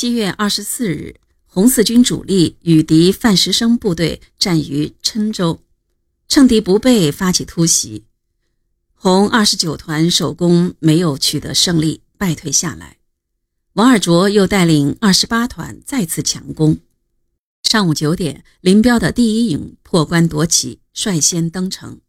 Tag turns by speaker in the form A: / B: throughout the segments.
A: 七月二十四日，红四军主力与敌范石生部队战于郴州，趁敌不备发起突袭。红二十九团首攻没有取得胜利，败退下来。王尔琢又带领二十八团再次强攻。上午九点，林彪的第一营破关夺旗，率先登城。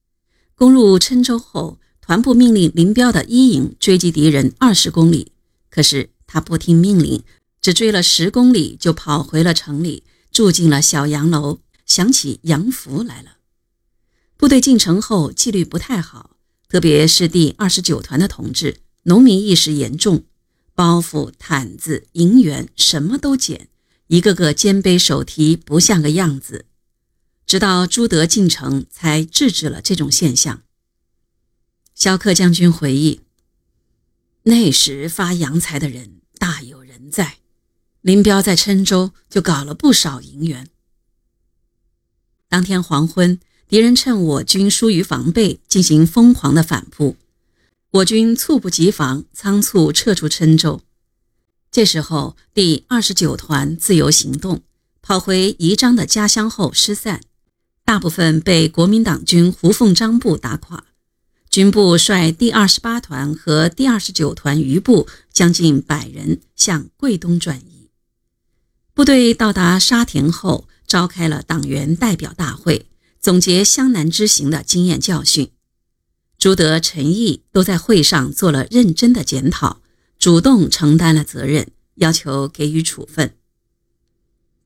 A: 攻入郴州后，团部命令林彪的一营追击敌人二十公里，可是他不听命令，只追了十公里就跑回了城里，住进了小洋楼，想起洋服来了。部队进城后纪律不太好。特别是第二十九团的同志，农民意识严重，包袱、毯子、银元什么都捡，一个个肩背手提，不像个样子。直到朱德进城，才制止了这种现象。肖克将军回忆：那时发洋财的人大有人在，林彪在郴州就搞了不少银元。当天黄昏。敌人趁我军疏于防备，进行疯狂的反扑，我军猝不及防，仓促撤出郴州。这时候，第二十九团自由行动，跑回宜章的家乡后失散，大部分被国民党军胡凤章部打垮。军部率第二十八团和第二十九团余部将近百人向桂东转移。部队到达沙田后，召开了党员代表大会。总结湘南之行的经验教训，朱德、陈毅都在会上做了认真的检讨，主动承担了责任，要求给予处分。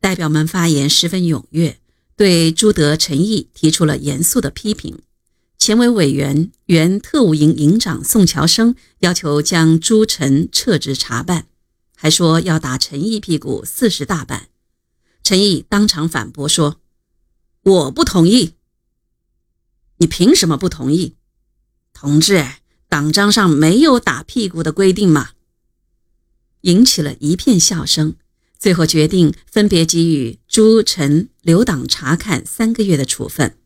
A: 代表们发言十分踊跃，对朱德、陈毅提出了严肃的批评。前委委员、原特务营营长宋乔生要求将朱、陈撤职查办，还说要打陈毅屁股四十大板。陈毅当场反驳说。我不同意。你凭什么不同意，同志？党章上没有打屁股的规定吗？引起了一片笑声。最后决定分别给予朱、陈留党察看三个月的处分。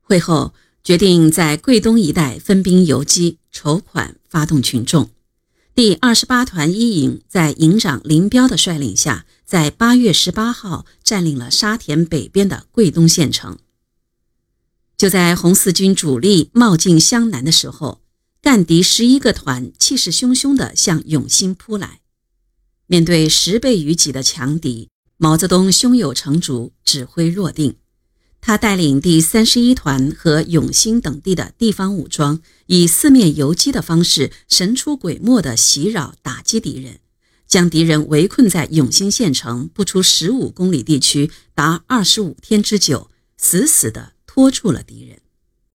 A: 会后决定在桂东一带分兵游击，筹款发动群众。第二十八团一营在营长林彪的率领下。在八月十八号占领了沙田北边的桂东县城。就在红四军主力冒进湘南的时候，赣敌十一个团气势汹汹地向永兴扑来。面对十倍于己的强敌，毛泽东胸有成竹，指挥若定。他带领第三十一团和永兴等地的地方武装，以四面游击的方式，神出鬼没地袭扰打击敌人。将敌人围困在永兴县城不出十五公里地区达二十五天之久，死死地拖住了敌人。